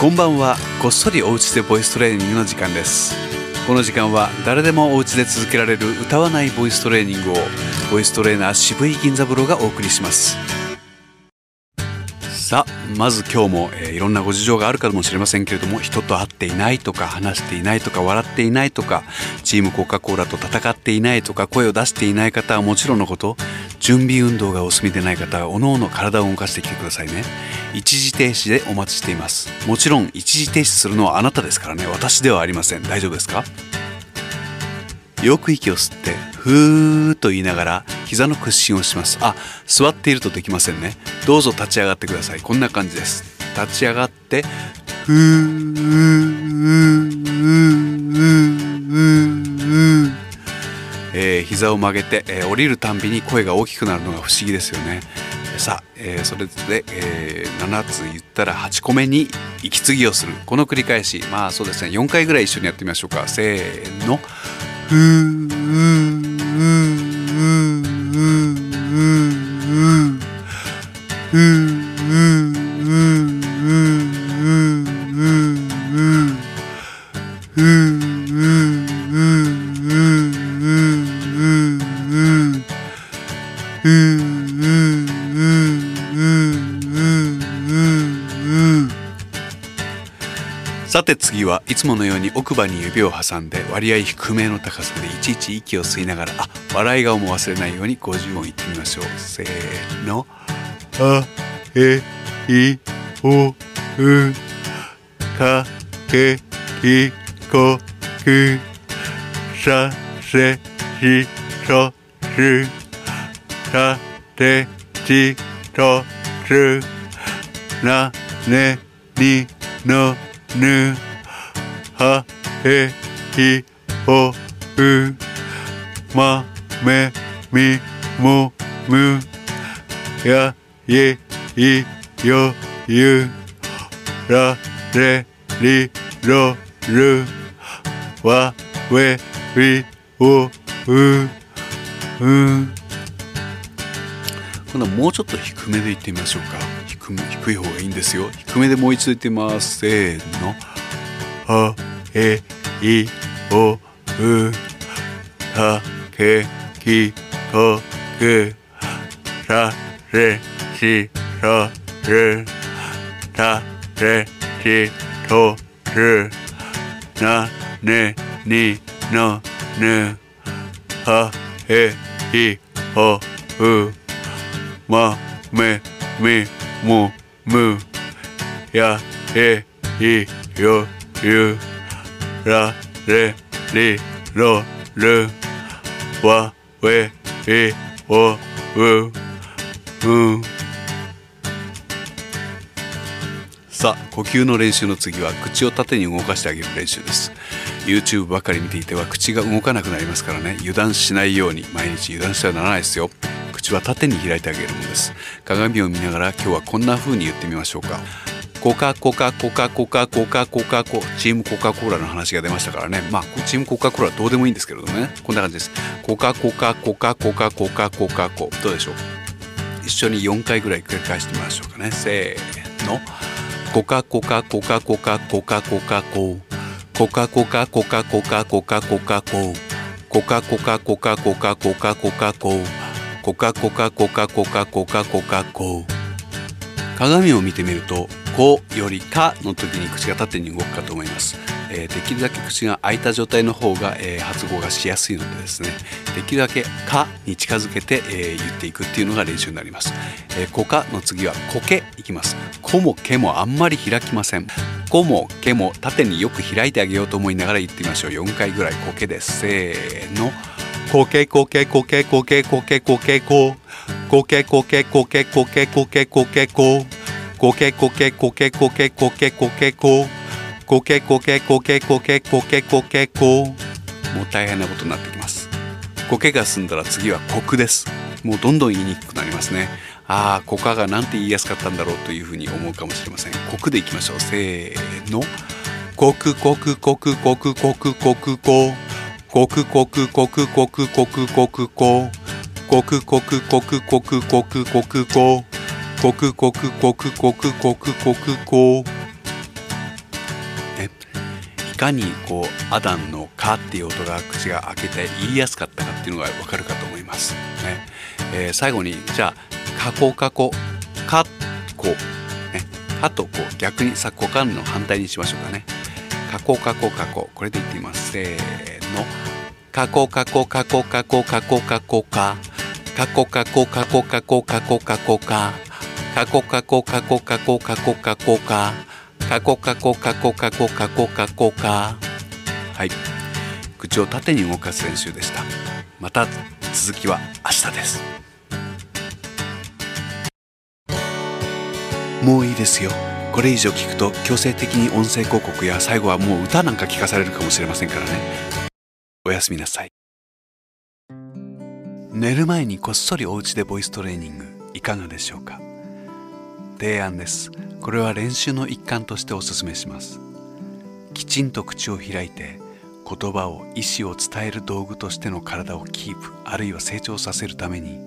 こんばんは。こっそりお家でボイストレーニングの時間です。この時間は誰でもお家で続けられる歌わないボイストレーニングをボイストレーナー渋井銀座風呂がお送りします。さあまず今日も、えー、いろんなご事情があるかもしれませんけれども人と会っていないとか話していないとか笑っていないとかチームコカ・コーラと戦っていないとか声を出していない方はもちろんのこと準備運動がお済みでない方はおのおの体を動かしてきてくださいね。一時停止でお待ちしています。もちろん一時停止するのはあなたですからね。私ではありません。大丈夫ですか？よく息を吸ってふーっと言いながら膝の屈伸をします。あ座っているとできませんね。どうぞ立ち上がってください。こんな感じです。立ち上がってふー膝を曲げて、えー、降りるたんびに声が大きくなるのが不思議ですよね。さあ、えー、それで、えー、7つ言ったら8個目に息継ぎをする。この繰り返し。まあそうですね。4回ぐらい一緒にやってみましょうか。せーの。ふー。はいつものように奥歯に指を挟んで割合低めの高さでいちいち息を吸いながらあ笑い顔も忘れないように50音言ってみましょう。せーの。あえいおうかけきこくさせしとすたてちとすなねにのぬ。はへひおうまめみもむやえいよゆられりろるわ we we o u うん今度はもうちょっと低めでいってみましょうか。低低い方がいいんですよ。低めでもう一度いってみます。せーの。はえいおうたけきこくさせしそるたせしとるなねにのぬはへいほうまめみもむやへいよゆられりろる。わ we i o u う。んさあ呼吸の練習の次は口を縦に動かしてあげる練習です。YouTube ばかり見ていては口が動かなくなりますからね。油断しないように毎日油断してはならないですよ。口は縦に開いてあげるものです。鏡を見ながら今日はこんな風に言ってみましょうか。コカ・コカ・コカ・コカ・コカ・コカ・コ。チームコカ・コーラの話が出ましたからね。まあチームコカ・コーラどうでもいいんですけれどもね。こんな感じです。コカ・コカ・コカ・コカ・コカ・コカ・コどうでしょう一緒に4回ぐらい繰り返してみましょうかねせーのコカ・コカ・コカ・コカ・コカ・コカ・ココカ・コカ・コカ・コカ・コカ・コカ・ココカ・コカ・コカ・コカ・コカ・コカ・ココカ・コカ・コカ・コカ・コカ・コカ・コ鏡を見てみると「こ」より「か」の時に口が縦に動くかと思います、えー、できるだけ口が開いた状態の方が、えー、発語がしやすいのでですねできるだけ「か」に近づけて、えー、言っていくっていうのが練習になります「えー、こか」の次は「こけ」いきます「こ」も「け」もあんまり開きません「こ」も「け」も縦によく開いてあげようと思いながら言ってみましょう。4回ぐらい「こけ」ですせーの「こけこけこけこけこけこけこ」こけこけこけこけこけこけここけこけこけこけこけこけここけこけこけこけこけこけこもう大変なことになってきます。こけが済んだら次はコクです。もうどんどん言いにくくなりますね。ああコカがなんて言いやすかったんだろうというふうに思うかもしれません。コクでいきましょう。せーの。コクコクコクコクコクコクコ。コクコクコクコクコクコクコ。コクコクコクコクコクコクココ。クコクコクコクコクコクコかにこうアダンの「か」っていう音が口が開けて言いやすかったかっていうのがわかるかと思います。ね。えー、最後にじゃあ「かこかこ」「か」「こ」ね「か」とこう逆にさ「こかん」の反対にしましょうかね。かこかこかこ。これで言ってみます。せーの。かこかこかこかこかこか。こかかこかこかこかこかこかこかかこか。こかこかこかこかこかかこかこかこかこかこかこかはい口を縦に動かす練習でしたまた続きは明日ですもういいですよこれ以上聞くと強制的に音声広告や最後はもう歌なんか聞かされるかもしれませんからねおやすみなさい寝る前にこっそりお家でボイストレーニングいかがでしょうか提案です。これは練習の一環としてお勧めします。きちんと口を開いて言葉を意思を伝える道具としての体をキープあるいは成長させるために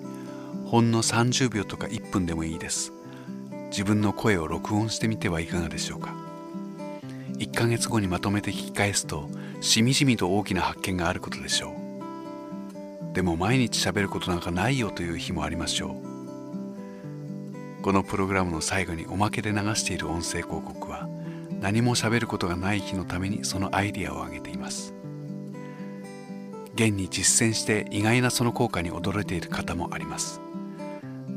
ほんの30秒とか1分でもいいです。自分の声を録音してみてはいかがでしょうか。1ヶ月後にまとめて聞き返すとしみじみと大きな発見があることでしょう。でも毎日喋ることなんかないよという日もありましょう。このプログラムの最後におまけで流している音声広告は何も喋ることがない日のためにそのアイディアを挙げています。現に実践して意外なその効果に驚いている方もあります。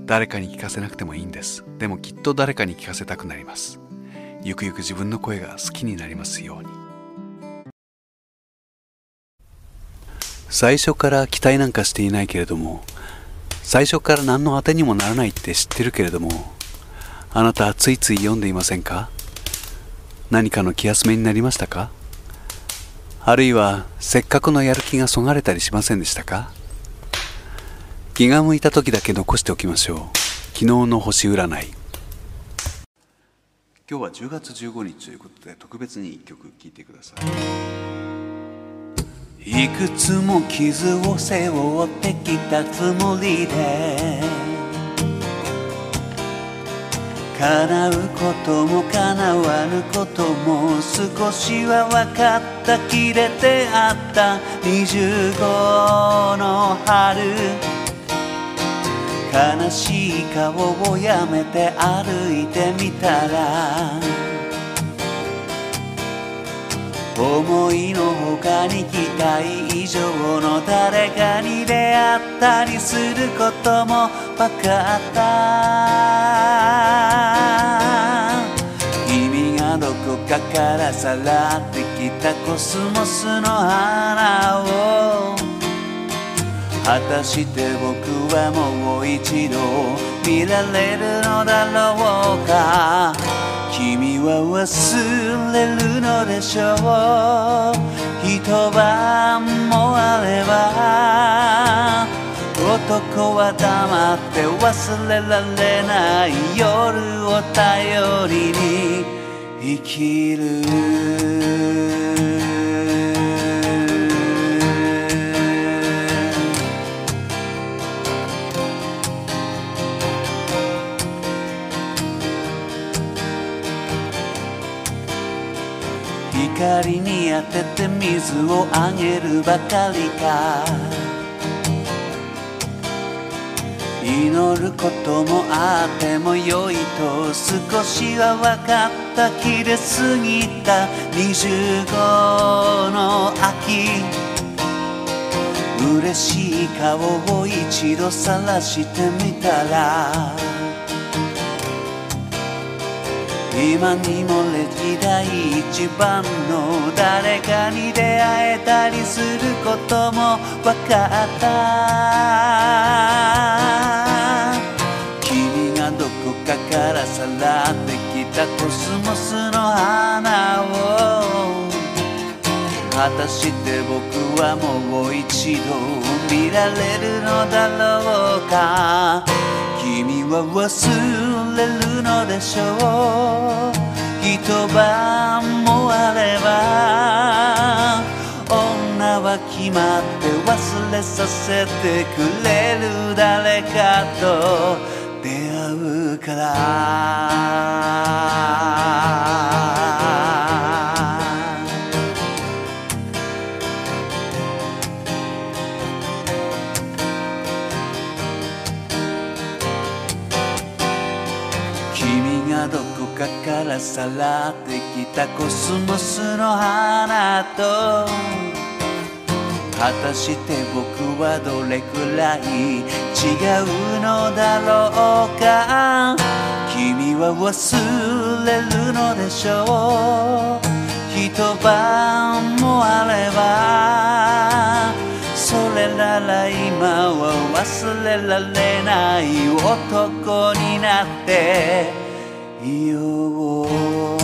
誰かに聞かせなくてもいいんです。でもきっと誰かに聞かせたくなります。ゆくゆく自分の声が好きになりますように。最初から期待なんかしていないけれども最初から何の当てにもならないって知ってるけれどもあなたはついつい読んでいませんか？何かの気休めになりましたか？あるいはせっかくのやる気がそがれたりしませんでしたか？気が向いた時だけ残しておきましょう。昨日の星占い。今日は10月15日ということで特別に1曲聴いてください。いくつも傷を背負ってきたつもりで叶うことも叶わぬことも少しは分かった。切れてあった25の春。悲しい顔をやめて歩いてみたら思いのほかに期待以上の誰かに出会ったりすることも分かった。君がどこかからさらってきたコスモスの花を。果たして僕はもう一度見られるのだろうか。君は忘れるのでしょう。一晩もあれば男は黙って忘れられない夜を頼りに生きる。光に当てて水をあげるばかりか。祈ることもあってもよいと少しは分かった切れすぎた。25の秋。嬉しい顔を一度晒してみたら。今にも歴代一番の誰かに出会えたりすることも分かった。君がどこかからさらってきたコスモスの花を。果たして僕はもう一度見られるのだろうか。君は忘れるのでしょう。一晩もあれば女は決まって忘れさせてくれる誰かと出会うから。君がどこかからさらってきたコスモスの花と果たして僕はどれくらい違うのだろうか？君は忘れるのでしょう？一晩もあればそれなら今は忘れられない男になって你和我。